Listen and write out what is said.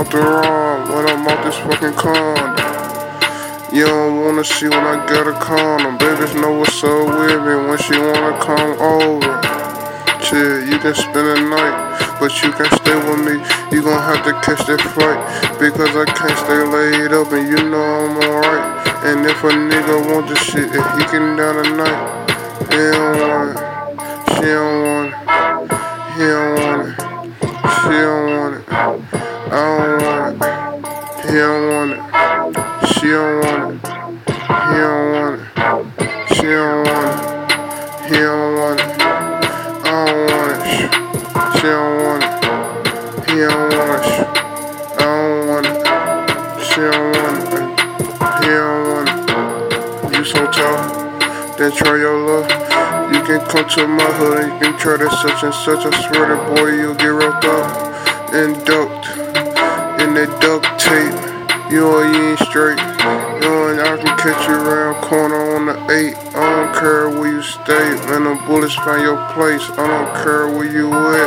off the run when I'm out this fucking con. You don't wanna see when I get a condom. Babies know what's up with me when she wanna come over. Shit, you can spend the night, but you can stay with me. You gon' have to catch that flight because I can't stay laid up, and you know I'm alright. And if a nigga want the shit, if he can down tonight, he don't want it. She don't want it. He don't want it. She don't He don't want it. She don't want it. He don't want it. She don't want it. He don't want it. I don't want it. She don't want it. He don't want it. I don't want it. She don't want it. He don't want it. You so tall. Then try your luck. You can come to my hood and you can try that such and such. I swear to boy, you'll get roughed up and ducked in that duct tape. You know you ain't straight. You and I can catch you around corner on the eight. I don't care where you stay. Man, the bullets find your place. I don't care where you at. And